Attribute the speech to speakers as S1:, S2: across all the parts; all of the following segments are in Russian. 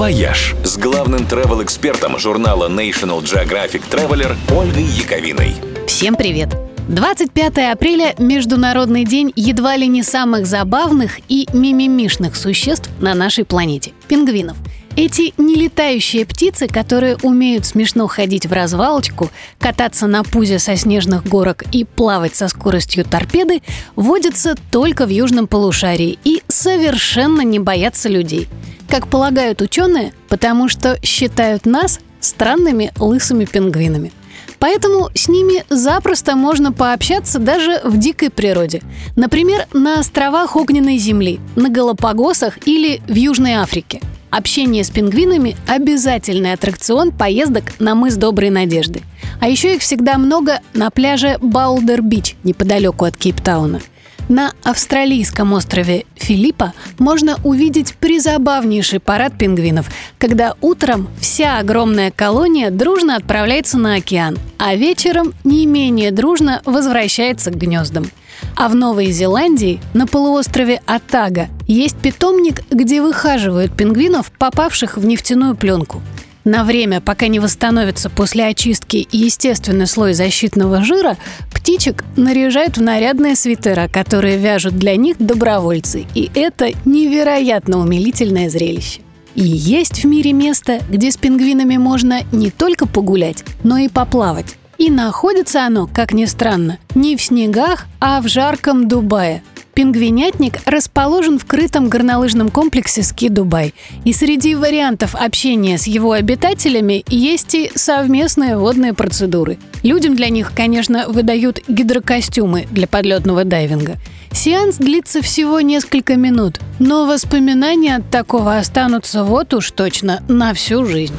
S1: «Вояж» с главным travel-экспертом журнала National Geographic Traveler Ольгой Яковиной.
S2: Всем привет! 25 апреля – Международный день едва ли не самых забавных и мимимишных существ на нашей планете – пингвинов. Эти нелетающие птицы, которые умеют смешно ходить в развалочку, кататься на пузе со снежных горок и плавать со скоростью торпеды, водятся только в южном полушарии и совершенно не боятся людей – как полагают ученые, потому что считают нас странными лысыми пингвинами. Поэтому с ними запросто можно пообщаться даже в дикой природе. Например, на островах Огненной Земли, на Галапагосах или в Южной Африке. Общение с пингвинами – обязательный аттракцион поездок на мыс Доброй Надежды. А еще их всегда много на пляже Баулдер-Бич неподалеку от Кейптауна – на австралийском острове Филиппа можно увидеть призабавнейший парад пингвинов, когда утром вся огромная колония дружно отправляется на океан, а вечером не менее дружно возвращается к гнездам. А в Новой Зеландии, на полуострове Атага, есть питомник, где выхаживают пингвинов, попавших в нефтяную пленку – на время, пока не восстановится после очистки естественный слой защитного жира, птичек наряжают в нарядные свитера, которые вяжут для них добровольцы. И это невероятно умилительное зрелище. И есть в мире место, где с пингвинами можно не только погулять, но и поплавать. И находится оно, как ни странно, не в снегах, а в жарком Дубае, Пингвинятник расположен в крытом горнолыжном комплексе «Ски Дубай». И среди вариантов общения с его обитателями есть и совместные водные процедуры. Людям для них, конечно, выдают гидрокостюмы для подлетного дайвинга. Сеанс длится всего несколько минут, но воспоминания от такого останутся вот уж точно на всю жизнь.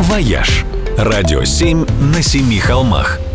S1: «Вояж» – радио 7 на семи холмах –